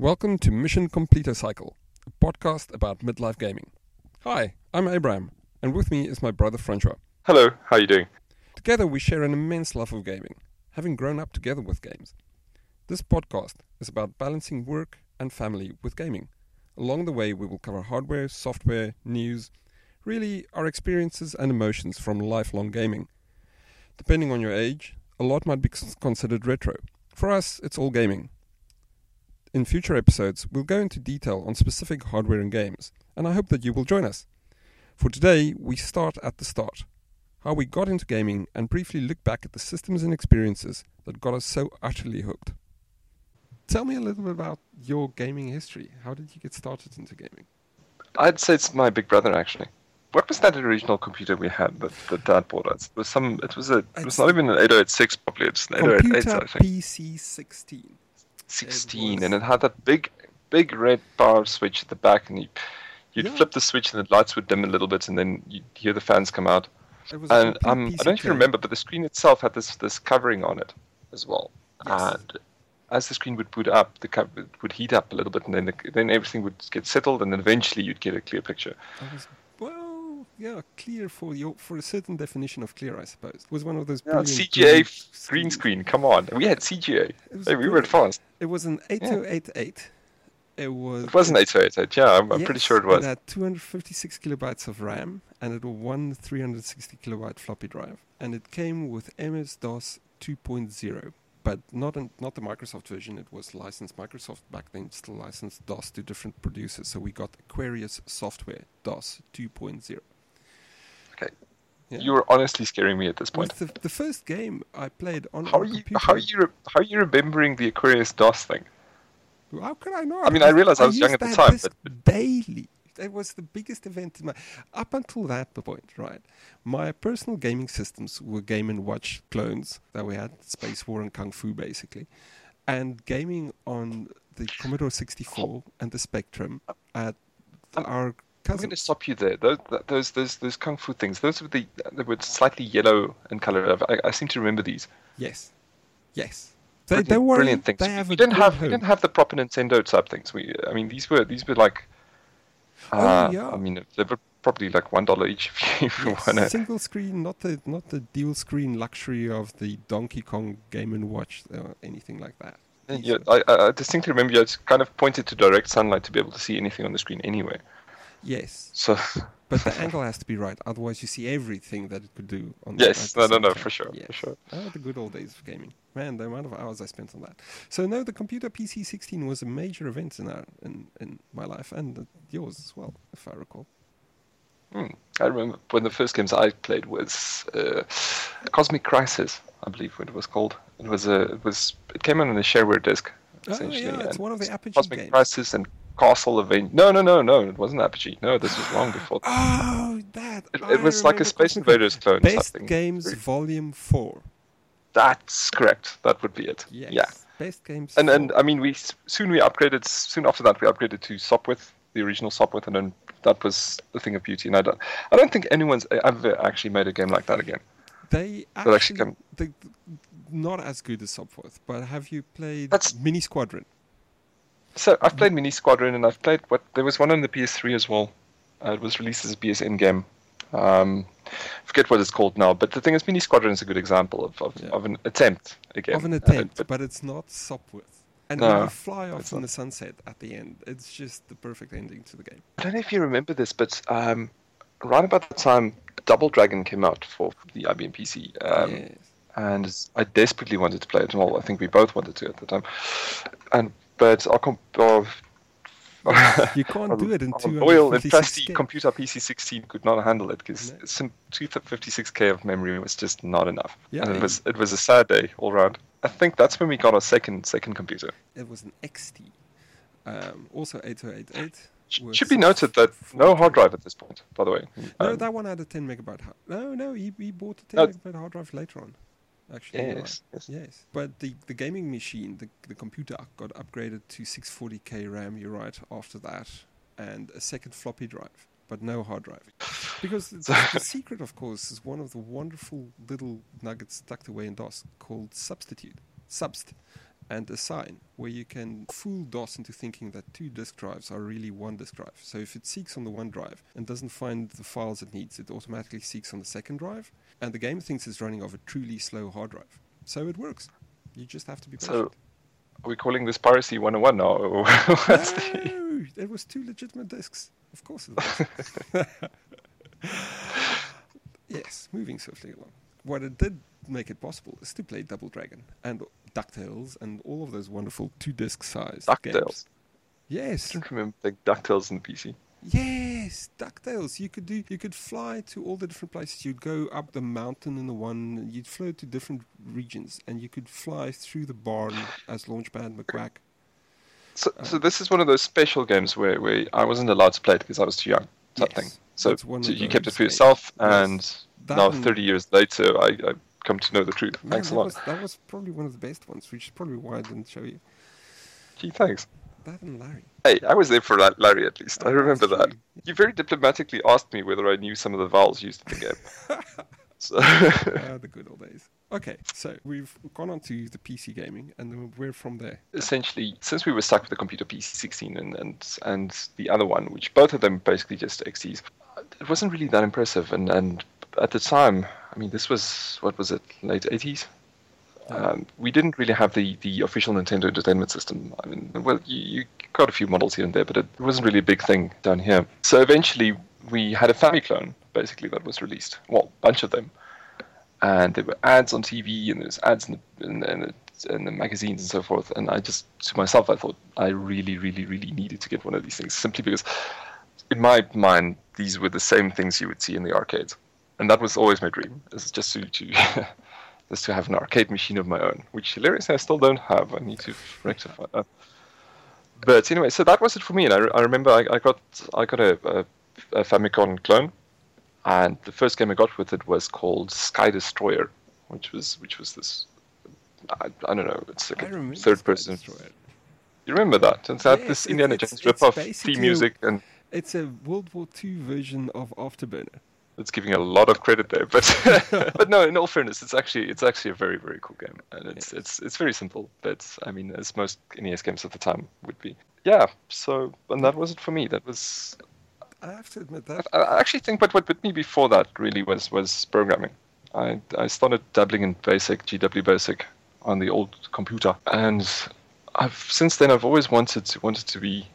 Welcome to Mission Completer Cycle, a podcast about midlife gaming. Hi, I'm Abraham, and with me is my brother Francois. Hello, how are you doing? Together we share an immense love of gaming, having grown up together with games. This podcast is about balancing work and family with gaming. Along the way, we will cover hardware, software, news, really our experiences and emotions from lifelong gaming. Depending on your age, a lot might be considered retro. For us, it's all gaming. In future episodes, we'll go into detail on specific hardware and games, and I hope that you will join us. For today, we start at the start how we got into gaming and briefly look back at the systems and experiences that got us so utterly hooked. Tell me a little bit about your gaming history. How did you get started into gaming? I'd say it's my big brother actually. What was that original computer we had that, that Dad bought us? It was some. It was a. It was not even an 8086 probably. It's an 808 I think. PC 16. 16, and it had that big, big red power switch at the back, and you, you'd Yeah. flip the switch, and the lights would dim a little bit, and then you'd hear the fans come out. It And um, I don't even remember, but the screen itself had this this covering on it as well. Yes. And as the screen would boot up, the cover would heat up a little bit, and then the, then everything would get settled, and then eventually you'd get a clear picture. Was yeah, clear for your for a certain definition of clear, I suppose. It was one of those Yeah, CGA green screen, come on. We had CGA. Hey, we were advanced. It was an 8088. It was. It wasn't 888, yeah, I'm, I'm pretty sure it was. It had 256 kilobytes of RAM and it was one 360 kilobyte floppy drive, and it came with MS DOS 2.0, but not an, not the Microsoft version. It was licensed Microsoft back then, still licensed DOS to different producers. So we got Aquarius Software DOS 2.0. Okay. Yeah. You were honestly scaring me at this point. the, the first game I played on How are you? computer. How are you? How are you remembering the Aquarius DOS thing? How could I not? I mean, I realized I was young at the time, but- daily. It was the biggest event in my. Up until that point, right? My personal gaming systems were Game and Watch clones that we had, Space War and Kung Fu, basically, and gaming on the Commodore 64 and the Spectrum at our I'm going to stop you there. Those, those, those, those kung fu things. Those were the they were slightly yellow in color. I, I seem to remember these. Yes, yes. They, Brilliant, don't brilliant things. They we, have we didn't have we didn't have the proper Nintendo type things. We, I mean, these were these were like. Oh, Uh, yeah. I mean, they were probably like one dollar each if you, Yes, wanna. single screen, not the not the dual screen luxury of the Donkey Kong Game and Watch or anything like that. Yeah, I, I I distinctly remember you had kind of pointed to direct sunlight to be able to see anything on the screen anyway. Yes, So but the angle has to be right. Otherwise, you see everything that it could do. On the, yes, no, no, no, time. for sure, Yes. for sure. Oh, the good old days of gaming. Man, the amount of hours I spent on that. So no, the computer PC 16 was a major event in our in, in my life and uh, yours as well, if I recall. Hmm. I remember when the first games I played was uh, Cosmic Crisis, I believe what it was called. It was a, it was, it came on a shareware disc. Oh Essentially, yeah, it's one of the Apogee Cosmic games. Crisis and Castle Avengers. No, no, no, no, it wasn't Apogee. No, this was long before. Oh, that. It, it was like a Space Invaders clone. Best something. Games Volume Four. That's correct. That would be it. Yes. Yeah. Best Games. And and I mean, we soon we upgraded. Soon after that, we upgraded to Sopwith, the original Sopwith, and then that was the thing of beauty. And I don't, I don't think anyone's ever actually made a game like that again. They actually actually, come- they, not as good as Sopwith, but have you played That's- Mini Squadron? So I've played Mini Squadron, and I've played what there was one on the PS3 as well. Uh, it was released as a PSN game. Um, forget what it's called now, but the thing is, Mini Squadron is a good example of, of, Yeah. of an attempt again. Of an Uh, attempt, but but it's not Sopwith. And No, you fly off in the sunset at the end, it's just the perfect ending to the game. I don't know if you remember this, but um, right about the time Double Dragon came out for the IBM PC, um, yes. and I desperately wanted to play it. Well, I think we both wanted to at the time, and but our, comp- our You can't do it in our loyal and 256 trusty computer PC16 could not handle it because No. some 256k of memory was just not enough. Yeah, and it was it was a sad day all round. I think that's when we got our second second computer. It was an XT. Um, also 8088. Sh- Should be noted that no hard drive at this point, by the way. No, Um, that one had a 10 megabyte. Hard. No, no, he, he bought a 10 No. megabyte hard drive later on. Actually, right. yes, yes. Yes, but the, the gaming machine, the, the computer got upgraded to 640k RAM, you're right, after that, and a second floppy drive, but no hard drive. Because the, the secret, of course, is one of the wonderful little nuggets tucked away in DOS called substitute. Subst. and assign, where you can fool DOS into thinking that two disk drives are really one disk drive. So if it seeks on the one drive and doesn't find the files it needs, it automatically seeks on the second drive, and the game thinks it's running off a truly slow hard drive. So it works. You just have to be patient. So, are we calling this piracy 101 now? or what's the- no, it was two legitimate discs. Of course it was. yes, moving swiftly along. What it did make it possible is to play Double Dragon and DuckTales and all of those wonderful two disc size games. DuckTales. I Yes, don't remember playing DuckTales in the PC. Yes, DuckTales. You could do. You could fly to all the different places. You'd go up the mountain in the one. You'd float to different regions, and you could fly through the barn as Launchpad McQuack. So, so um, this is one of those special games where, where I wasn't allowed to play it because I was too young, type Yes, thing. So, so you kept it for yourself, Yes. and now 30 years later, I, I come to know the truth. Thanks a lot. Was, that was probably one of the best ones, which is probably why I didn't show you. Gee, thanks. Larry. Hey, I was there for Larry at least. I Oh, remember that. true. You very diplomatically asked me whether I knew some of the vowels used in the game. so, Ah, the good old days. Okay, so we've gone on to the PC gaming, and we're from there. essentially, since we were stuck with the computer PC16 and, and and the other one, which both of them basically just XTs, it wasn't really that impressive. And and at the time, I mean, this was what was it, late 80s. Um, we didn't really have the, the official Nintendo Entertainment System. I mean, well, you, you got a few models here and there, but it wasn't really a big thing down here. So eventually, we had a Famiclone, basically, that was released. Well, a bunch of them. And there were ads on TV, and there was ads in the, in, in, the, in the magazines and so forth. And I just, to myself, I thought I really, really, really needed to get one of these things, simply because, in my mind, these were the same things you would see in the arcades. And that was always my dream, is just to, to is to have an arcade machine of my own, which hilariously I still don't have. I need to rectify that. But anyway, so that was it for me. And I, I remember I, I got I got a, a, a Famicom clone, and the first game I got with it was called Sky Destroyer, which was which was this. I, I don't know. It's like a third person. Destroyer. You remember that? And that Yes, this Indiana Jones ripoff theme music, and It's a World War II version of Afterburner. It's giving a lot of credit there. But but no, in all fairness, it's actually it's actually a very very cool game, and it's it's it's very simple. But I mean, as most NES games of the time would be. Yeah. So and that was it for me. That was. I have to admit that. I I actually think what what with me before that really was was programming. I I started dabbling in BASIC, GW BASIC, on the old computer, and I've since then I've always wanted to wanted to be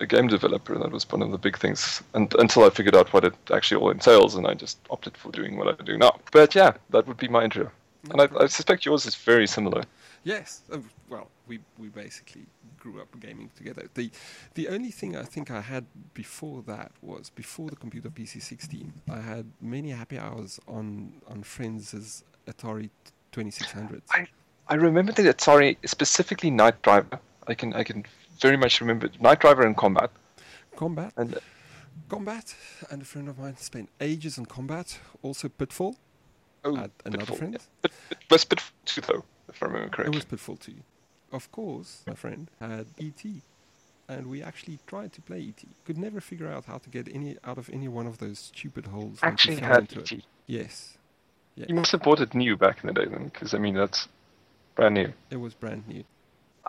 a, game developer. And that was one of the big things, and until I figured out what it actually all entails, and I just opted for doing what I do now. But yeah, that would be my intro, and I, I suspect yours is very similar. Yes. Uh, well, we we basically grew up gaming together. The the only thing I think I had before that was before the computer PC 16. I had many happy hours on on friends' Atari 2600s. I I remember the Atari, specifically Night Driver. I can I can very much remember Night Driver and Combat, Combat, and uh, Combat, and a friend of mine spent ages on Combat. Also Pitfall. oh, Had another Pitfall, friend? yeah. But it was Pitfall too, though, if I remember correctly. It was Pitfall 2. Of course, my friend had ET, and we actually tried to play ET. Could never figure out how to get any out of any one of those stupid holes. Actually had into it. ET. Yes, yeah, You must have bought it new back in the day then, because I mean that's brand new. it was brand new.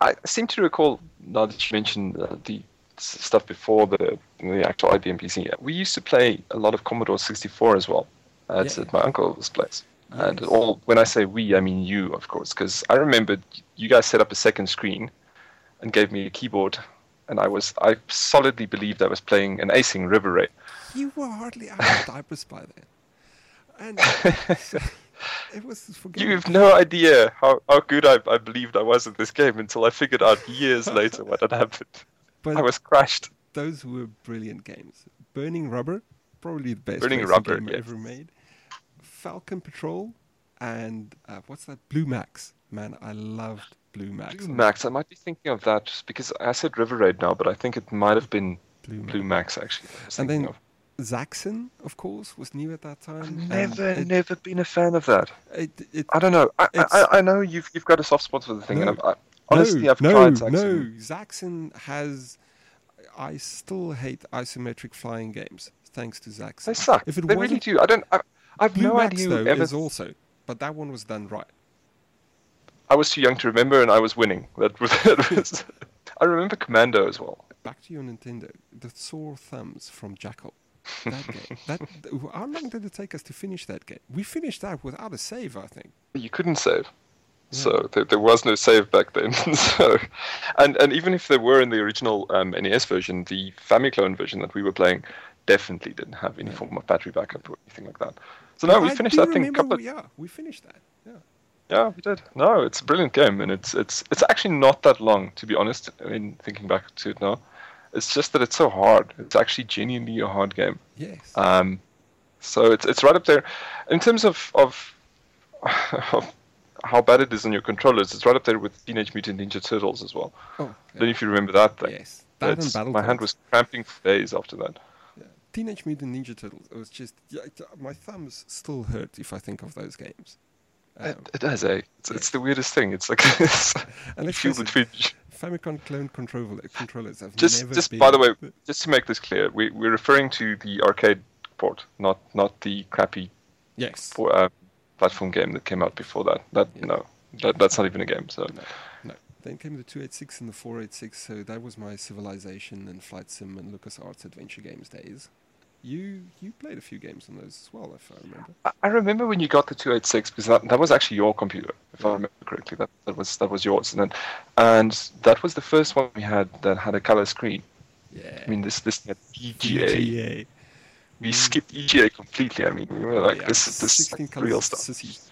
I seem to recall now that you mentioned uh, the stuff before the the actual IBM PC. We used to play a lot of Commodore 64 as well. Uh, it's Yeah. at my uncle's place. And all when I say we, I mean you, of course, because I remember you guys set up a second screen and gave me a keyboard, and I was I solidly believed I was playing an Acing River Raid. You were hardly out of diapers by then, and it was. You have no idea how, how good I, I believed I was at this game until I figured out years later what had happened. But I was crashed. those were brilliant games. Burning Rubber, probably the best Burning Rubber, game yes. ever made. Falcon Patrol, and uh, what's that? Blue Max. Man, I loved Blue Max. Blue Max, I might be thinking of that because I said River Raid now, but I think it might have been Blue Max. Blue Max actually. I was And then of. Zaxxon, of course, was new at that time. and um, Never, it, never been a fan of that. It, it, I don't know. I, I, I know you've you've got a soft spot for the thing, No. and I've, I, honestly, no, I've no, tried no. Zaxxon. Zaxxon has. I still hate isometric flying games, thanks to Zaxxon. They suck. If it they really do. I don't. I, I've Blue no Max, idea though, who ever. is also, but that one was done right. I was too young to remember, and I was winning. That was. That was I remember Commando as well. Back to your Nintendo. The sore thumbs from Jackal. That game. That. How long did it take us to finish that game? We finished that without a save, I think. You couldn't save. So there, there was no save back then. so, and and even if there were in the original um, NES version, the Famiclone version that we were playing definitely didn't have any Yeah. form of battery backup or anything like that. So no, we I finished that thing. a Couple we- yeah, we finished that. Yeah. yeah, we did. No, it's a brilliant game, and it's it's it's actually not that long to be honest. I mean, thinking back to it now, it's just that it's so hard. It's actually genuinely a hard game. Yes. Um, so it's it's right up there in terms of of, of how bad it is on your controllers. It's right up there with Teenage Mutant Ninja Turtles as well. oh, I don't yeah. know if you remember that thing. yes. That and Battle my hand was cramping for days after that. Yeah. Teenage Mutant Ninja Turtles. It was just yeah, it- my thumbs still hurt if I think of those games. Um, it, it does, eh? It's, yeah. it's the weirdest thing. It's like and let's feel face the it, twinge. Famicom clone controller, controllers have Just, never just been. by the way, just to make this clear, we, we're referring to the arcade port, not not the crappy yes. for, uh, platform game that came out before that. That Yeah. no, that, that's not even a game. So No, no. Then came the 286 and the 486, so that was my Civilization and Flight Sim and LucasArts Adventure Games days. You you played a few games on those as well, if I remember. I- I remember when you got the 286 because that, that was actually your computer, if I remember correctly. That, that was that was yours, and then, and that was the first one we had that had a color screen. Yeah. I mean, this this had EGA. GTA. We skipped EGA completely. I mean, we were like, Yeah, this is this is 16 like real stuff. sissies.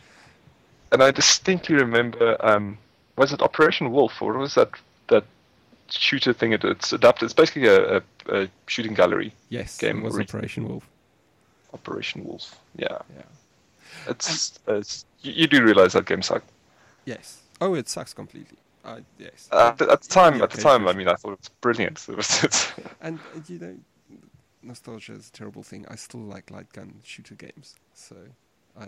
And I distinctly remember, um, was it Operation Wolf or was that shooter thing? It, it's adapted. It's basically a, a, a shooting gallery. Yes, Game it. Operation Wolf. Operation Wolf. Yeah, Yeah. it's, it's you, you do realize that game sucked. Yes. Oh, it sucks completely. Uh, yes. Uh, at, the, at the time, Yeah, at the time. I mean, I thought it was brilliant. It was, it's, And uh, you know, nostalgia is a terrible thing. I still like light gun shooter games, so.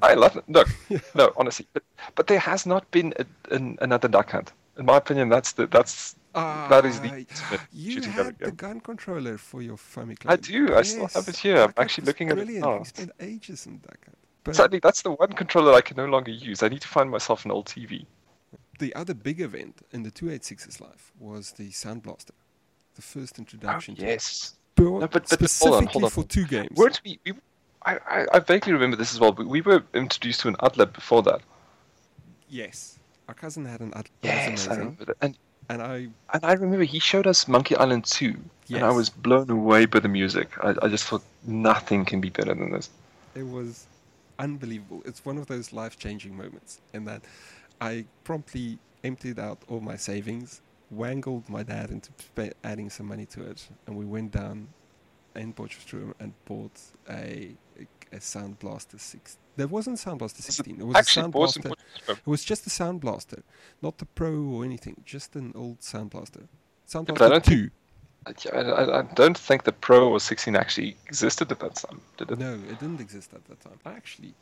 I love it. Look, no, honestly, but but there has not been a, an, another Duck Hunt. In my opinion, that's the that's that is the Ah, You had the gun controller for your Famicom. I do, I still have it here. I'm actually looking at it brilliant. now. We spent ages in that gun. But Sadly, that's the one controller I can no longer use. I need to find myself an old TV. the other big event in the 286's life was the Sound Blaster, the first introduction. to. Oh, yes. No, but- but hold on, specifically hold on. for two games. Weren't we? we I, I, I vaguely remember this as well, but we were introduced to an Adlib before that. Yes, our cousin had an. Was Yes, amazing. And And I and I remember he showed us Monkey Island 2, and I was blown away by the music. I, I just thought nothing can be better than this. it was unbelievable. It's one of those life changing moments in that I promptly emptied out all my savings, wangled my dad into adding some money to it, and we went down in Potchefstroom and bought a, a, a Sound Blaster 6. There wasn't Sound Blaster 16. It was a Actually, Blaster. It was just a Sound Blaster, not the Pro or anything, just an old Sound Blaster. Sound Yeah, I Blaster don't 2. I, I- I don't think the Pro or 16 actually existed at that time, did it? No, it didn't exist at that time. Actually,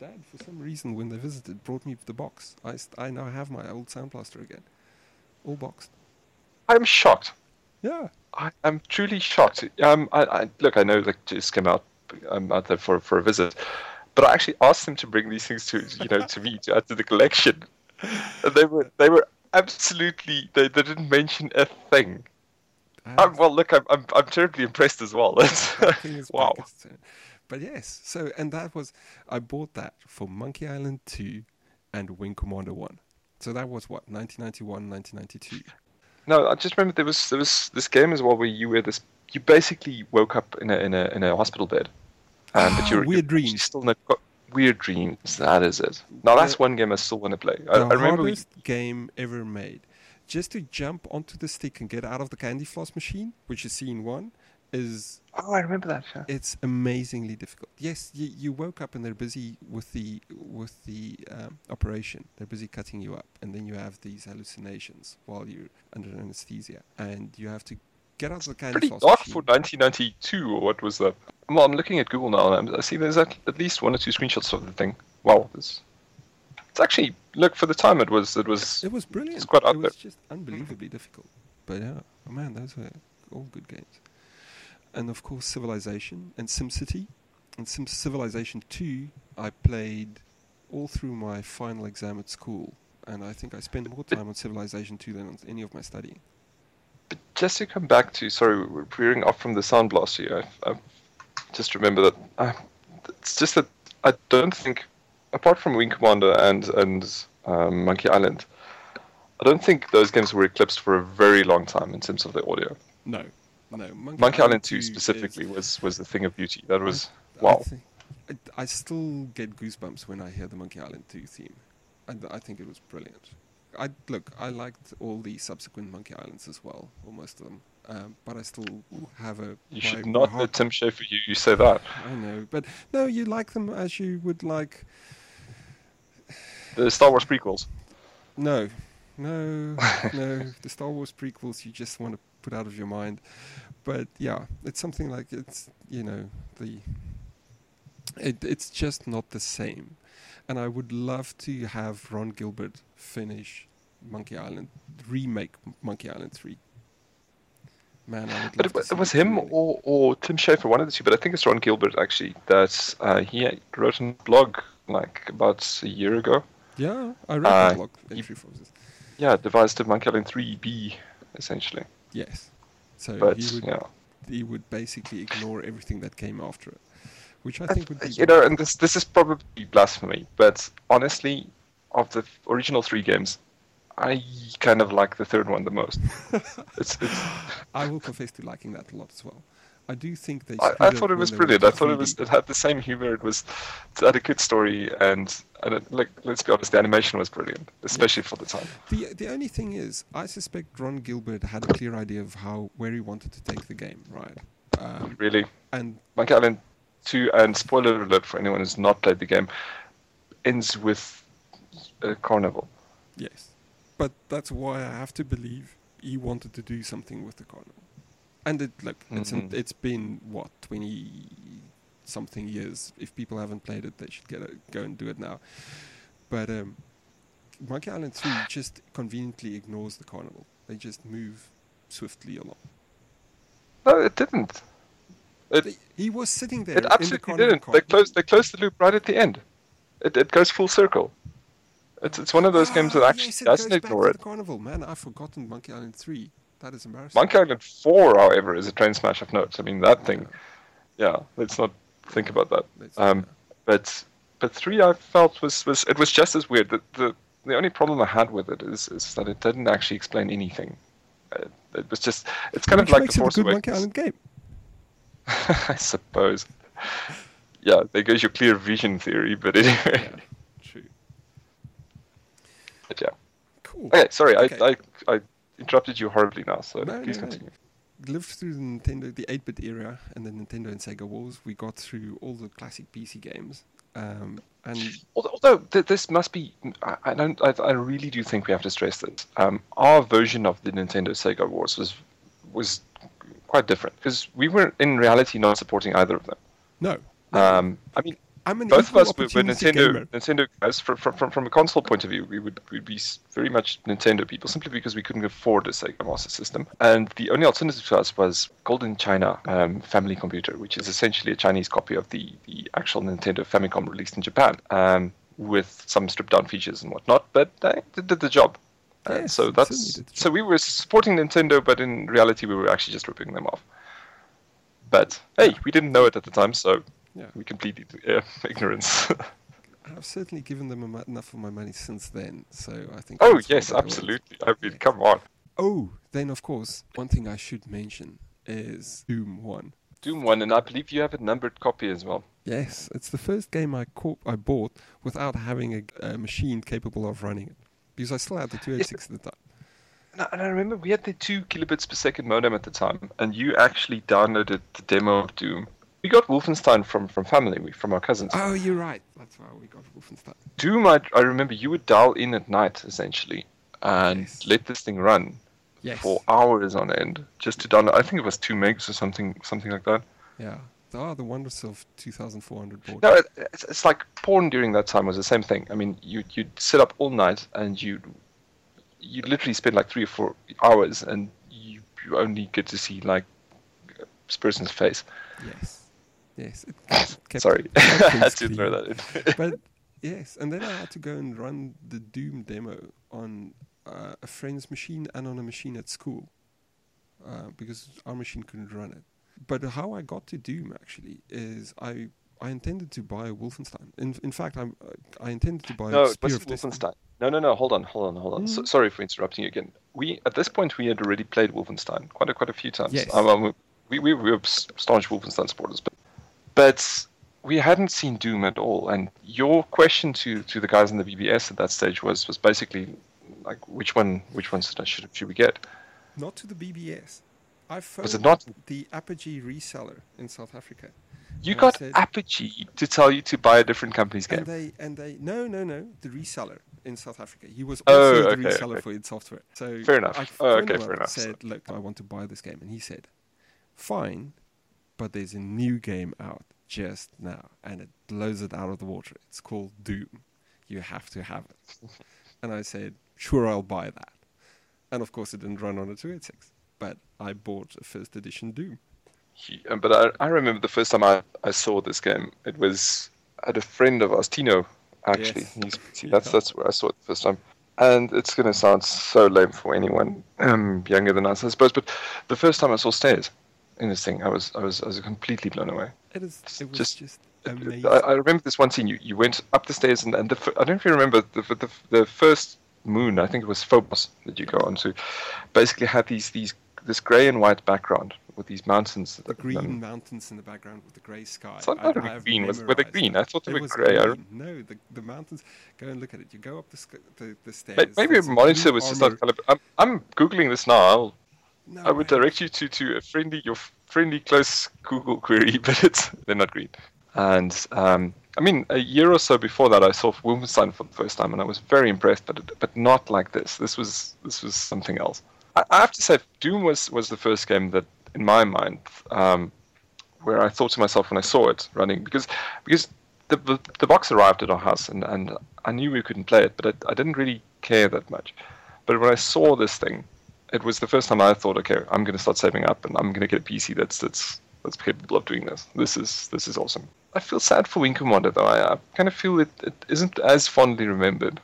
Dad, for some reason, when they visited, brought me the box. I, st- I now have my old Sound Blaster again. All boxed. I'm shocked. Yeah. I, I'm truly shocked. Um, I, I look, I know that just came out. I'm out there for for a visit, but I actually asked them to bring these things to you know to me to add to the collection, and they were they were absolutely they, they didn't mention a thing. Um, well, look, I'm, I'm I'm terribly impressed as well. That's- That thing is wow. But yes, so, and that was, I bought that for Monkey Island 2 and Wing Commander 1. So that was what, 1991, 1992? No, I just remember there was there was this game as well where you were this. You basically woke up in a in a in a hospital bed, um, but you're Weird you're Dreams. Still not got weird dreams. That is it. Now that's one game I still want to play. I, the I remember we. hardest game ever made. Just to jump onto the stick and get out of the candy floss machine, which is scene one, is Oh, I remember that. Yeah. it's amazingly difficult. Yes, you, you woke up and they're busy with the with the um, operation. They're busy cutting you up, and then you have these hallucinations while you're under anesthesia, and you have to get out of the candy Pretty floss dark machine. for 1992, or what was that? Well, I'm looking at Google now, and I'm- see there's at, at least one or two screenshots of the thing. Wow, this. It's actually look for the time it was. It was. It was brilliant. It's quite up it there. was just unbelievably difficult. But yeah, oh man, those were all good games. And of course, Civilization and SimCity. And Sim Civilization 2, I played all through my final exam at school and I think I spent more time on Civilization 2 than on any of my studying. But just to come back to, sorry, we're veering off from the sound blast here. I, I just remember that uh, it's just that I don't think, apart from Wing Commander and and um, Monkey Island, I don't think those games were eclipsed for a very long time in terms of the audio. No, no. Monkey, Monkey Island 2 specifically is- was, was the thing of beauty. That was, I wow. thi- I, I still get goosebumps when I hear the Monkey Island 2 theme. I, I think it was brilliant. I look, I liked all the subsequent Monkey Islands as well, or most of them. Um, but I still have a. You my- should not let Tim Schafer you, you say that. I know, but no, you like them as you would like. The Star Wars prequels. No, no, no. The Star Wars prequels you just want to put out of your mind. But yeah, it's something like it's you know the. It, it's just not the same, and I would love to have Ron Gilbert finish Monkey Island remake Monkey Island three. Man, But it, it was him really. or, or Tim Schafer, one of the two. But I think it's Ron Gilbert actually. That uh, he wrote a blog like about a year ago. Yeah, I read uh, the blog entry for this. Yeah, devised a Monkey Island 3B essentially. Yes, so But he would yeah, he would basically ignore everything that came after it, which I think th- would be you know, and this this is probably blasphemy, but honestly, of the original three games, I kind of like the third one the most. it's, it's I will confess to liking that a lot as well. I do think they. I, I thought it was brilliant. I thought it was it had the same humor. It was it had a good story, and and it, like let's be honest, the animation was brilliant, especially for the time. The the only thing is, I suspect Ron Gilbert had a clear idea of how where he wanted to take the game, right? Um, Really, and Monkey Island 2, and spoiler alert for anyone who's not played the game, ends with a carnival. yes, but that's why I have to believe he wanted to do something with the carnival. And it look, it's an, it's been what twenty something years. If people haven't played it, they should get it, go and do it now. But um, Monkey Island Three just conveniently ignores the carnival. They just move swiftly along. No, it didn't. It, They- he was sitting there. it in the absolutely didn't. car. They closed they closed the loop right at the end. It it goes full circle. It's it's one of those games that Ah, actually yes, it doesn't ignore it. Carnival, man. I've forgotten Monkey Island Three. That is embarrassing. Monkey Island 4, however, is a train smash of notes. I mean, that thing, yeah, let's not think about that. Um, but but 3 I felt was, was it was just as weird. The, the, the only problem I had with it is, is that it didn't actually explain anything. Uh, it was just, it's kind Which of like makes The it a Force good Monkey Island game. I suppose. Yeah, there goes your clear vision theory, but anyway. Yeah. But yeah. Cool. Okay, sorry, Okay. I, I, I interrupted you horribly now, so No, please no, no. continue. lived through the Nintendo, the 8-bit era, and the Nintendo and Sega wars. We got through all the classic PC games, um, and Although, although th- this must be, I, I don't, I, I really do think we have to stress this. Um, our version of the Nintendo Sega Wars was was quite different because we were in reality not supporting either of them. no, Um, I mean, I'm an both of us were, Nintendo gamer. Nintendo guys. From, from from a console point of view, we would we'd be very much Nintendo people simply because we couldn't afford a Sega Master System, and the only alternative to us was Golden China um, Family Computer, which is essentially a Chinese copy of the the actual Nintendo Famicom released in Japan, um, with some stripped down features and whatnot, but they did the job. Uh, Yes, so that's certainly did the so we were supporting Nintendo, but in reality we were actually just ripping them off. But hey, we didn't know it at the time, so Yeah, we completely uh, ignorance. I've certainly given them enough of my money since then, so I think. Oh yes, absolutely. I mean, Yes. come on. Oh, then of course, one thing I should mention is Doom One. Doom one, and I believe you have a numbered copy as well. Yes, it's the first game I caught, I bought without having a, a machine capable of running it, because I still had the 286 at the time. And and I remember we had the two kilobits per second modem at the time, and you actually downloaded the demo of Doom. We got Wolfenstein from from family, from our cousins. Oh, you're right. That's why we got Wolfenstein. Doom, I, I remember you would dial in at night essentially, and Yes. let this thing run Yes. for hours on end just to download. I think it was two megs or something, something like that. Yeah. Ah, the wonders of 2,400 baud. No, it, it's, it's like porn during that time was the same thing. I mean, you you'd sit up all night and you you'd literally spend like three or four hours, and you, you only get to see like this person's face. Yes. Yes. Sorry, I had to throw that in. But Yes, and then I had to go and run the Doom demo on uh, a friend's machine and on a machine at school uh, because our machine couldn't run it. But how I got to Doom actually is I I intended to buy Wolfenstein. In in fact, I'm I intended to buy No, Spear wasn't of Destiny. Wolfenstein. No, no, no. Hold on, hold on, hold on. So, Mm. sorry for interrupting you again. We at this point we had already played Wolfenstein quite a quite a few times. Yes. Um, um, we, we we were staunch Wolfenstein supporters, but but we hadn't seen Doom at all. And your question to to the guys in the BBS at that stage was was basically like which one which one should should, should we get? Not to the BBS. I phoned Was it not? the Apogee reseller in South Africa. You got said- Apogee to tell you to buy a different company's game. And they and they no no no the reseller in South Africa. He was Oh, also the okay, reseller okay. for id Software. So Fair enough. I Oh, okay, fair enough. Said, look, I want to buy this game, and he said, fine, but there's a new game out just now, and it blows it out of the water. It's called Doom. You have to have it. and I said, sure, I'll buy that. And of course, it didn't run on a 286, but I bought a first edition Doom. He- um, but I, I remember the first time I, I saw this game. It was at a friend of ours, Tino. Actually, Yes. He's, that's that's where I saw it the first time. And it's going to sound so lame for anyone um, younger than us, I suppose. But the first time I saw stairs in this thing, I was I was I was completely blown away. It, is, it was Just- just, amazing. I remember this one scene. You, you went up the stairs, and, and the, I don't know if you remember the, the the first moon. I think it was Phobos that you go onto. Basically, had these these this grey and white background with these mountains. the green um, mountains in the background with the grey sky. It's not I- I green, was- were they green? that. I thought they It were was grey. Green. No, the, the mountains. Go and look at it. You go up the the, the stairs. Maybe a monitor was just armor- not color. I'm, I'm googling this now. I'll, No I would way. direct you to, to a friendly your friendly close Google query, but it's they're not green. And um, I mean, a year or so before that, I saw Wolfenstein for the first time, and I was very impressed. But but not like this. This was this was something else. I, I have to say, Doom was was the first game that, in my mind, um, where I thought to myself when I saw it running, because because the the, the box arrived at our house, and, and I knew we couldn't play it, but I, I didn't really care that much. But when I saw this thing, it was the first time I thought, okay, I'm going to start saving up, and I'm going to get a PC that's that's that's capable of doing this. This is this is awesome. I feel sad for Wing Commander though. I, I kind of feel it, it isn't as fondly remembered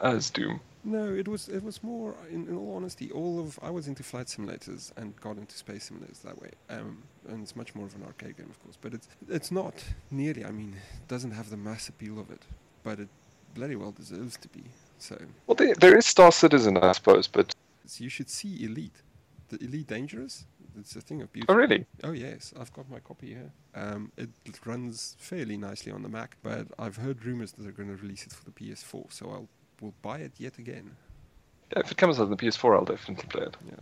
as Doom. No, it was it was more. In, in all honesty, all of I was into flight simulators and got into space simulators that way. Um, and it's much more of an arcade game, of course. But it's it's not nearly. I mean, it doesn't have the mass appeal of it, but it bloody well deserves to be. So Well, there, there is Star Citizen, I suppose, but you should see Elite, the Elite Dangerous. It's a thing of beauty. oh really? Oh yes, I've got my copy here. Um, it runs fairly nicely on the Mac, but I've heard rumors that they're going to release it for the PS4, so I'll will buy it yet again. Yeah, if it comes out on the PS4, I'll definitely play it. Yeah.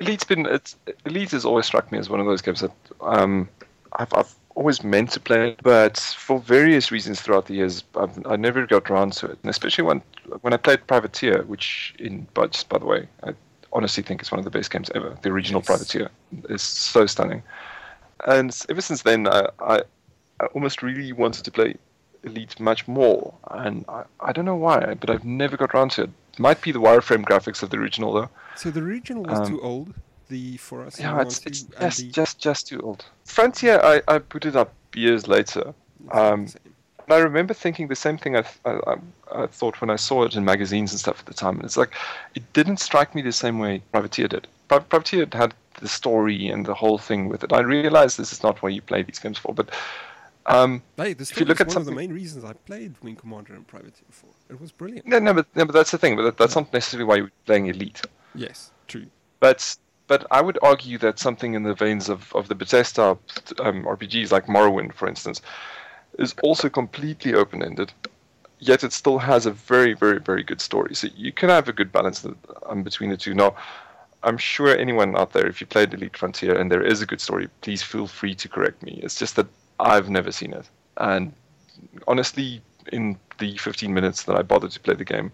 Elite's been it's Elite has always struck me as one of those games that um, I've, I've always meant to play it, but for various reasons throughout the years, I've, I never got around to it. And especially when when I played Privateer, which in just by the way, I honestly think it's one of the best games ever. The original Yes. Privateer is so stunning, and ever since then, I, I I almost really wanted to play Elite much more, and I, I don't know why, but I've never got around to it. Might be the wireframe graphics of the original though. So the original was Um, too old. The for us. Yeah, it's, it's just, just just too old. Frontier, I, I put it up years later. it's not the um. And I remember thinking the same thing I, th- I, I, I thought when I saw it in magazines and stuff at the time. And it's like, it didn't strike me the same way Privateer did. Pri- Privateer had the story and the whole thing with it. I realized this is not what you play these games for, but um, Hey, if you look at one of the main reasons I played Wing Commander and Privateer 4. It was brilliant. no, no, but, no, but that's the thing. But that, that's not necessarily why you're playing Elite. Yes, true. But but I would argue that something in the veins of, of the Bethesda um, RPGs, like Morrowind, for instance, is also completely open ended. Yet it still has a very, very, very good story. So you can have a good balance um, between the two. Now, I'm sure anyone out there, if you played Elite Frontier and there is a good story, please feel free to correct me. It's just that I've never seen it. And honestly, in the 15 minutes that I bothered to play the game,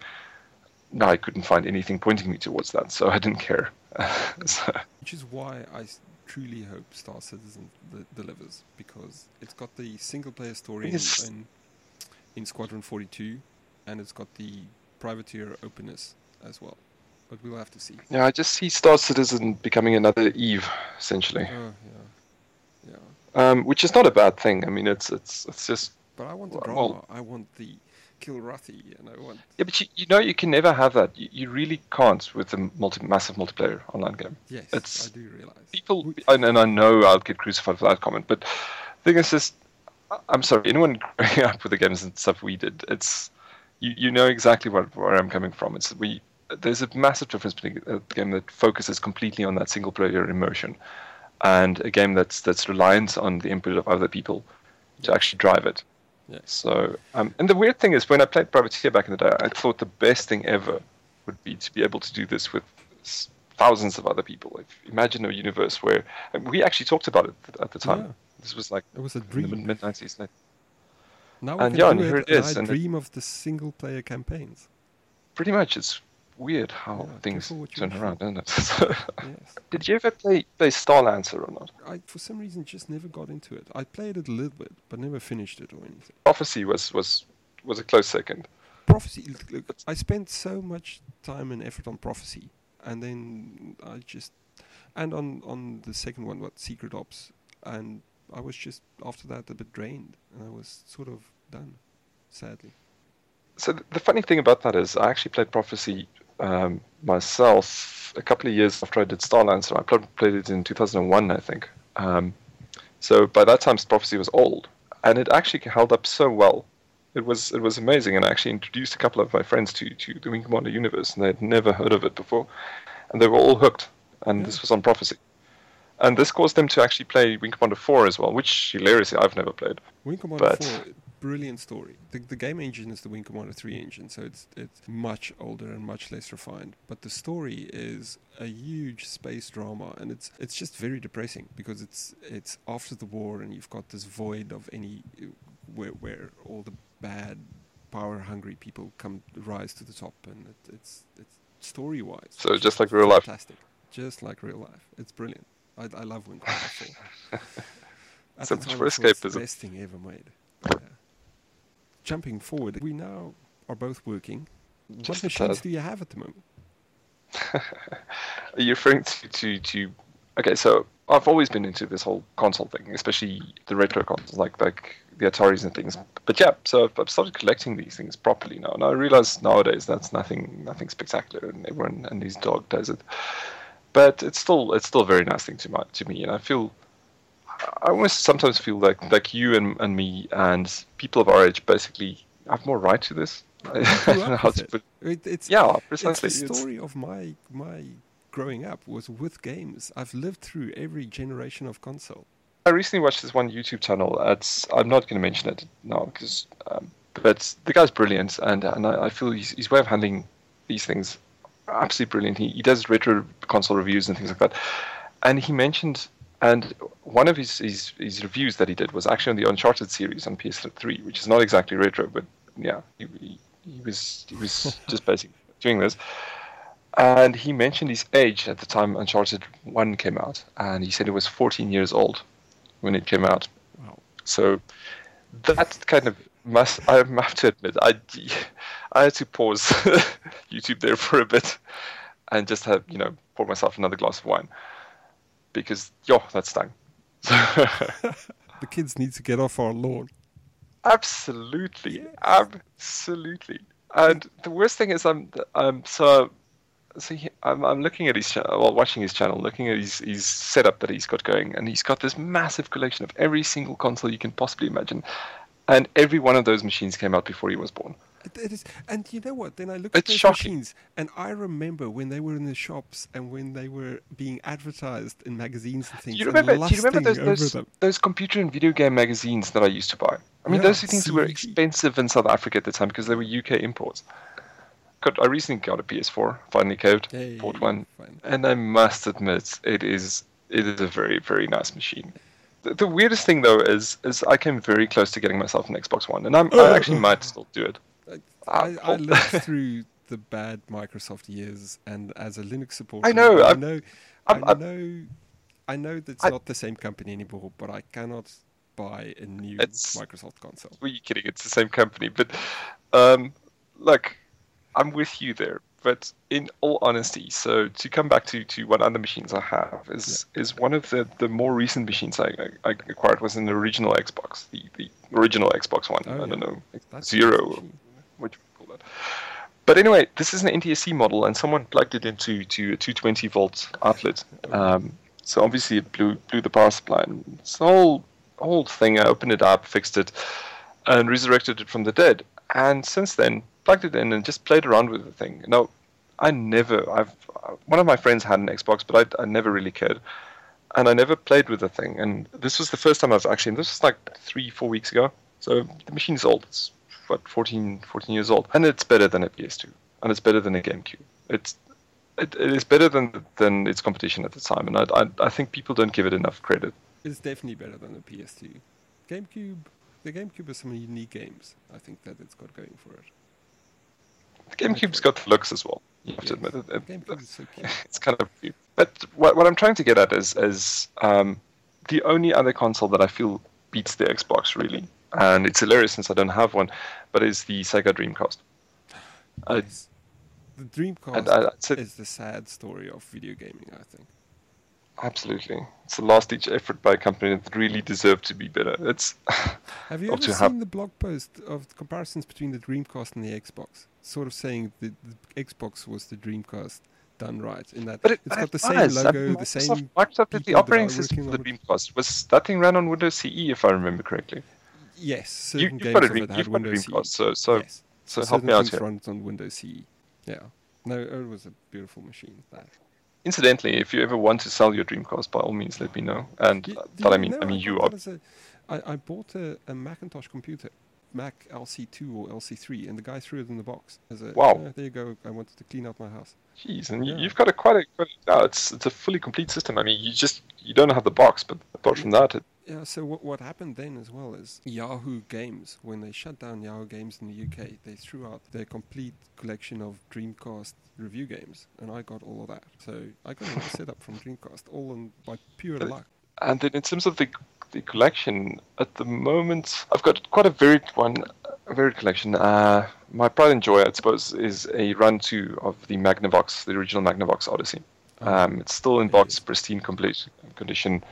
I couldn't find anything pointing me towards that, so I didn't care. so, Which is why I truly hope Star Citizen delivers because it's got the single player story Yes. in, in Squadron 42 and it's got the privateer openness as well. But we'll have to see. yeah, I just see Star Citizen becoming another Eve, essentially, Oh, yeah. Yeah. um, which is not a bad thing. I mean, it's it's it's just But I want the Well- drama. well- I want the Kilrathi, and I want. Yeah, but you, you know you can never have that. You, you really can't with a multi massive multiplayer online game. Yes, It's- I do realize. People, and, and I know I'll get crucified for that comment, but the thing is just, I'm sorry, anyone growing up with the games and stuff we did, it's you, you know exactly where, where I'm coming from. It's we there's a massive difference between a game that focuses completely on that single player immersion and a game that's that's reliant on the input of other people to actually drive it. Yeah. So, um, and the weird thing is, when I played Privateer back in the day, I thought the best thing ever would be to be able to do this with thousands of other people. Like, imagine a universe where and we actually talked about it at the time. Yeah. This was like It was a in the dream. mid nineties. Now we and can yeah, do and here it, it and I and it- dream of the single player campaigns. Pretty much, it's weird how Yeah, things careful what you turn around, isn't it? So, Yes. Did you ever play play Starlancer or not? I, for some reason, just never got into it. I played it a little bit, but never finished it or anything. Prophecy was was was a close second. Prophecy. look, I spent so much time and effort on Prophecy, and then I just, and on on the second one, what Secret Ops, and I was just after that a bit drained, and I was sort of done, sadly. So the funny thing about that is, I actually played Prophecy um, myself a couple of years after I did Starlancer. I played, played it in 2001, I think. Um, so by that time, Prophecy was old, and it actually held up so well. It was it was amazing, and I actually introduced a couple of my friends to to the Wing Commander universe, and they had never heard of it before, and they were all hooked. And Yeah. this was on Prophecy, and this caused them to actually play Wing Commander 4 as well, which hilariously I've never played. Wing Commander But- 4, brilliant story. The, the game engine is the Wing Commander 3 engine, so it's it's much older and much less refined. But the story is a huge space drama, and it's it's just very depressing because it's it's after the war, and you've got this void of any where where all the bad, power-hungry people come rise to the top, and it, it's it's story-wise. So just like real life. fantastic, just like real life. It's brilliant. I, I love Wing Commander 4. At So the time, for it's the best thing ever made. Yeah. Jumping forward, we now are both working. Just what machines do you have at the moment? Are you referring to, to, to okay, so I've always been into this whole console thing, especially the retro consoles like like the Ataris and things. But yeah, so I've, I've started collecting these things properly now, and I realize nowadays that's nothing nothing spectacular, and everyone and his dog does it. But it's still it's still a very nice thing to my, to me, and I feel I almost sometimes feel like like you and, and me and people of our age basically have more right to this. I grew don't know up how with to put It, it's yeah, it's precisely. the It's- story of my my growing up was with games. I've lived through every generation of console. I recently watched this one YouTube channel. It's I'm not going to mention it now because, um, but the guy's brilliant, and and I, I feel his, his way of handling these things absolutely brilliant. He he does retro console reviews and things like that, and he mentioned and one of his, his his reviews that he did was actually on the Uncharted series on PS3, which is not exactly retro, but yeah, he he, he was he was just basically doing this. And he mentioned his age at the time Uncharted 1 came out, and he said he was 14 years old when it came out. Wow. So that kind of must I have to admit I I had to pause YouTube there for a bit and just have you know pour myself another glass of wine because yo that stung. The kids need to get off our lawn. absolutely, Yes. absolutely. And the worst thing is I'm I'm so. So he, I'm, I'm looking at his channel, well, watching his channel, looking at his, his setup that he's got going, and he's got this massive collection of every single console you can possibly imagine, and every one of those machines came out before he was born. It, is, and you know what? Then I look at those shocking. machines, and I remember when they were in the shops and when they were being advertised in magazines and things. Do you remember? Do you remember those those, those computer and video game magazines that I used to buy? I mean, Yeah, those things were expensive in South Africa at the time because they were UK imports. Got, I recently got a PS4, finally caved, Hey, bought one, fine. and I must admit, it is it is a very very nice machine. The, the weirdest thing though is is I came very close to getting myself an Xbox One, and I'm, I oh, actually oh. might still do it. I, I, I lived through the bad Microsoft years, and as a Linux supporter, know, I know, I'm- I I'm- know, I know that's I- not the same company anymore. But I cannot buy a new Microsoft console. Were you kidding? It's the same company, but um, look, I'm with you there. But in all honesty, so to come back to, to what other machines I have is is one of the, the more recent machines I, I, I acquired was an original Xbox, the, the original Xbox One. Oh, I yeah. don't know, That's zero. What you call that. But anyway, this is an NTSC model, and someone plugged it into to a 220 volt outlet. Um, so obviously it blew blew the power supply. And this whole whole thing, I opened it up, fixed it, and resurrected it from the dead. And since then, plugged it in and just played around with the thing. Now, I never, I've one of my friends had an Xbox, but I, I never really cared, and I never played with the thing. And this was the first time I've actually, this was like three, four weeks ago. So the machine's old. It's what 14, 14 years old, and it's better than a PS2, and it's better than a GameCube. It's it, it is better than than its competition at the time, and I, I, I think people don't give it enough credit. It's definitely better than the PS2. GameCube, the GameCube has some unique games. I think that it's got going for it. The GameCube's got the looks as well. You have Yes. to admit it. it GameCube is so cute. it's kind of cute. But what, what I'm trying to get at is is um, the only other console that I feel beats the Xbox really, and it's hilarious since I don't have one, but it's the Sega Dreamcast. I- Yes. The Dreamcast And uh, I, I'd is the sad story of video gaming. I think. absolutely, it's the last ditch effort by a company that really deserved to be better. It's Have you ever seen have- the blog post of comparisons between the Dreamcast and the Xbox? Sort of saying that the Xbox was the Dreamcast done right in that but it, it's but got it the same was. I logo, mean, the same. Microsoft did the operating system for the Dreamcast. Was that thing ran on Windows CE, if I remember correctly? Yes, You, certain you've games got it had you've Windows CE. so so yes. so help certain me out here. runs on Windows CE. Yeah. No, it was a beautiful machine. That. Incidentally, if you ever want to sell your Dreamcast, by all means, let me know. And uh, do that I mean, know I mean, you are a- I, I bought a, a Macintosh computer, Mac LC2 or LC3, and the guy threw it in the box. As a, Wow. "Uh, there you go. I wanted to clean out my house. Jeez, and you, Yeah. you've got a quite a quite a, no, it's it's a fully complete system. I mean, you just you don't have the box, but apart from that, it, Yeah, so what, what happened then as well is Yahoo Games, when they shut down Yahoo Games in the UK, they threw out their complete collection of Dreamcast review games, and I got all of that. So I got it set up from Dreamcast, all on, by pure But- luck. and then in terms of the the collection at the moment, I've got quite a varied one, a varied collection. Uh, my pride and joy, I suppose, is a run two of the Magnavox, the original Magnavox Odyssey. Um, it's still in box, pristine, complete condition.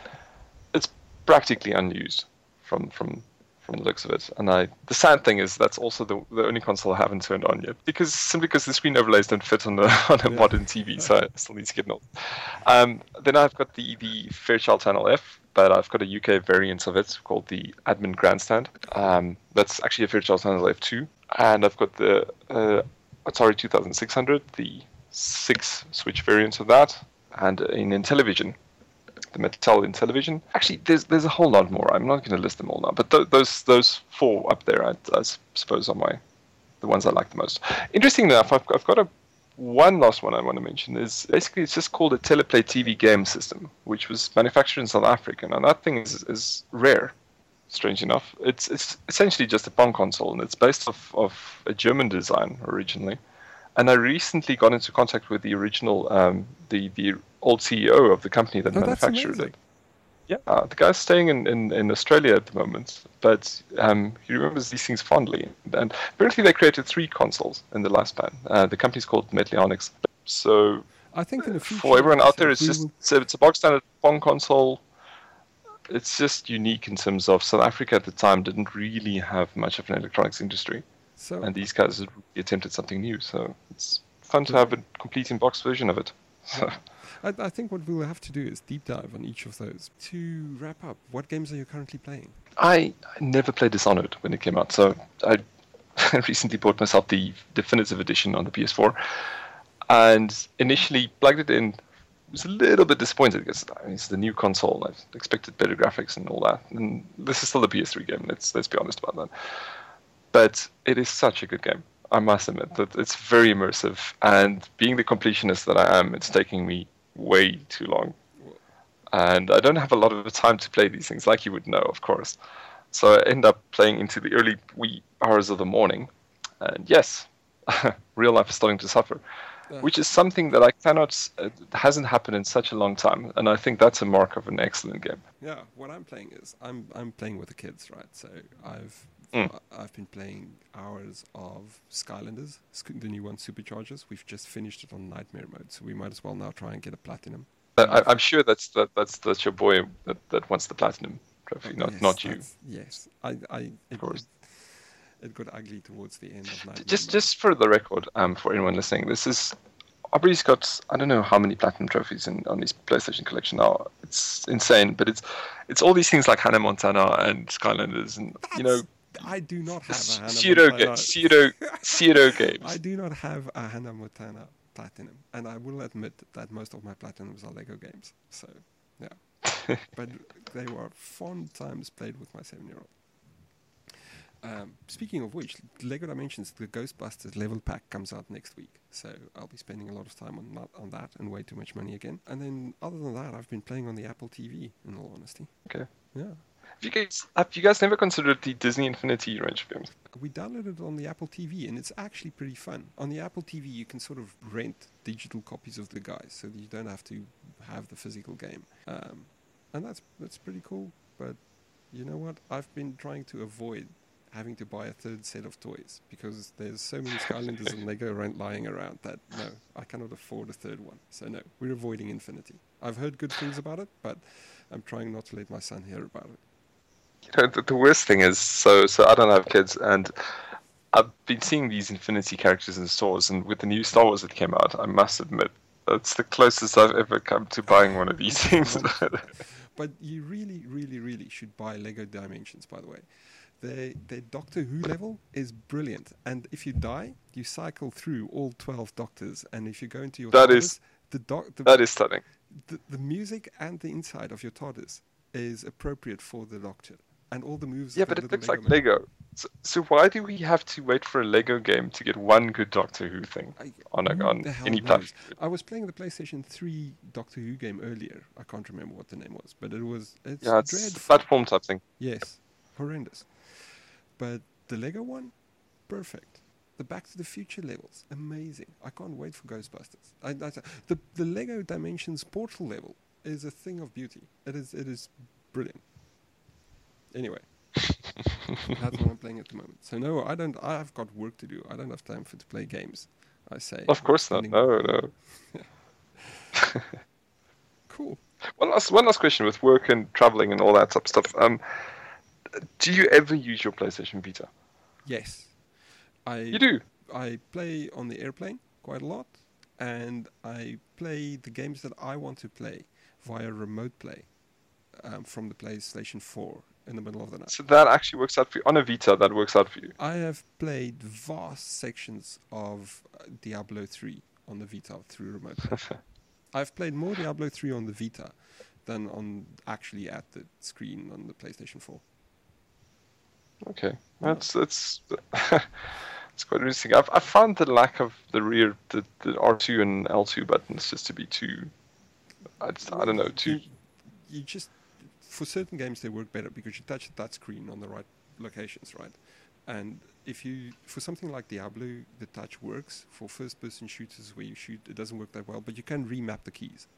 Practically unused from from from the looks of it. And I, the sad thing is that's also the the only console I haven't turned on yet because simply because the screen overlays don't fit on the on a Yeah. modern TV, so I still need to get an old. Um, then I've got the the Fairchild Channel F, but I've got a UK variant of it called the Adman Grandstand. Um, that's actually a Fairchild Channel F2, and I've got the uh, Atari 2600, the six switch variant of that, and in Intellivision, the Mattel Intellivision. Actually, there's there's a whole lot more. I'm not going to list them all now, but th- those those four up there, I, I suppose, are my the ones I like the most. Interesting enough, I've, I've got a one last one I want to mention is basically it's just called a teleplay TV game system, which was manufactured in South Africa. Now that thing is, is rare, strange enough. It's it's essentially just a Pong console, and it's based off of a German design originally. And I recently got into contact with the original, um, the the old CEO of the company that Oh, manufactured it. Yeah, uh, the guy's staying in, in, in Australia at the moment, but um, he remembers these things fondly. And apparently, they created three consoles in the lifespan. Uh, the company's called Metlionics. So, I think in the future, for everyone out there, it's just will- so it's a box standard Pong console. It's just unique in terms of South Africa at the time didn't really have much of an electronics industry, so and these guys attempted something new. So it's fun to have a complete in box version of it. I, I think what we'll have to do is deep dive on each of those. To wrap up, what games are you currently playing? I, I never played Dishonored when it came out, so I recently bought myself the definitive edition on the PS4, and initially plugged it in. Was a little bit disappointed because I mean, it's the new console. I expected better graphics and all that, and this is still a PS3 game. Let's let's be honest about that. But it is such a good game. I must admit that it's very immersive, and being the completionist that I am, it's taking me way too long and I don't have a lot of time to play these things, like you would know, of course. So I end up playing into the early wee hours of the morning, and yes, real life is starting to suffer, Uh, which is something that I cannot, uh, hasn't happened in such a long time, and I think that's a mark of an excellent game. Yeah, what I'm playing is I'm I'm playing with the kids, right? So I've Mm. I- I've been playing hours of Skylanders, the new one, Superchargers. We've just finished it on Nightmare mode, so we might as well now try and get a platinum. I, I- I'm sure that's that, that's that's your boy that, that wants the platinum trophy, not Yes, not you. Yes, I I Of course. it got ugly towards the end of night. Just just for the record, um, for anyone listening, this is Aubrey's got I don't know how many platinum trophies in, on his PlayStation collection now. It's insane, but it's it's all these things like Hannah Montana and Skylanders, and That's, you know. I do not have a Hannah pseudo Montana. ga- pseudo pseudo games. I do not have a Hannah Montana platinum, and I will admit that most of my platinums are Lego games. So, yeah, but they were fond times played with my seven-year-old. Um, speaking of which, Lego Dimensions, the Ghostbusters level pack comes out next week, so I'll be spending a lot of time on that, on that and way too much money again. And then, other than that, I've been playing on the Apple TV. In all honesty, Okay. yeah, you guys have you guys never considered the Disney Infinity range of games? we downloaded it on the Apple TV, and it's actually pretty fun. On the Apple TV, you can sort of rent digital copies of the guys, so you don't have to have the physical game, um, and that's that's pretty cool. But you know what? I've been trying to avoid having to buy a third set of toys because there's so many Skylanders and Lego around lying around that no, I cannot afford a third one. So no, we're avoiding Infinity. I've heard good things about it, but I'm trying not to let my son hear about it. You know, the, the worst thing is so so I don't have kids and I've been seeing these Infinity characters in stores and with the new Star Wars that came out, I must admit that's the closest I've ever come to buying one of these things. But you really, really, really should buy Lego Dimensions, by the way. Their, their Doctor Who level is brilliant. And if you die, you cycle through all 12 Doctors. And if you go into your That TARDIS, is- the, doc, the, that is stunning. the, the music and the inside of your TARDIS is appropriate for the Doctor. And all the moves. Yeah, but it looks like man- Lego. So, so why do we have to wait for a Lego game to get one good Doctor Who thing I- on a, on any platform? I was playing the PlayStation 3 Doctor Who game earlier. I can't remember what the name was, but it was it's Yeah, it's a dreadful. platform type thing. Yes, horrendous. But the Lego one, perfect. The Back to the Future levels, amazing. I can't wait for Ghostbusters. I, I, the the Lego Dimensions Portal level is a thing of beauty. It is it is brilliant. Anyway, that's what I'm playing at the moment. So no, I don't. I've got work to do. I don't have time for to play games. I say. Of course not. No, no. Cool. One last, one last question with work and traveling and all that type of stuff. Um, do you ever use your PlayStation Vita? Yes. I You do. I play on the airplane quite a lot, and I play the games that I want to play via remote play um, from the PlayStation 4 in the middle of the night. So that actually works out for you on a Vita. That works out for you. I have played vast sections of uh, Diablo 3 on the Vita through remote. I've played more Diablo 3 on the Vita than on actually at the screen on the PlayStation 4. Okay, that's that's that's quite interesting. I've I found the lack of the rear the, the R two and L two buttons just to be too. I, just, I don't know too. You, you just for certain games they work better because you touch the touch screen on the right locations, right? And if you for something like Diablo, the touch works. For first-person shooters where you shoot, it doesn't work that well, but you can remap the keys.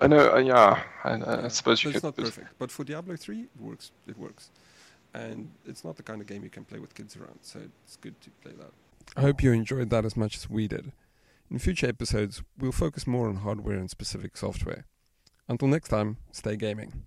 I know. Uh, yeah, I, I suppose you But it's not perfect. But for Diablo 3, it works. It works, and it's not the kind of game you can play with kids around. So it's good to play that. I hope you enjoyed that as much as we did. In future episodes, we'll focus more on hardware and specific software. Until next time, stay gaming.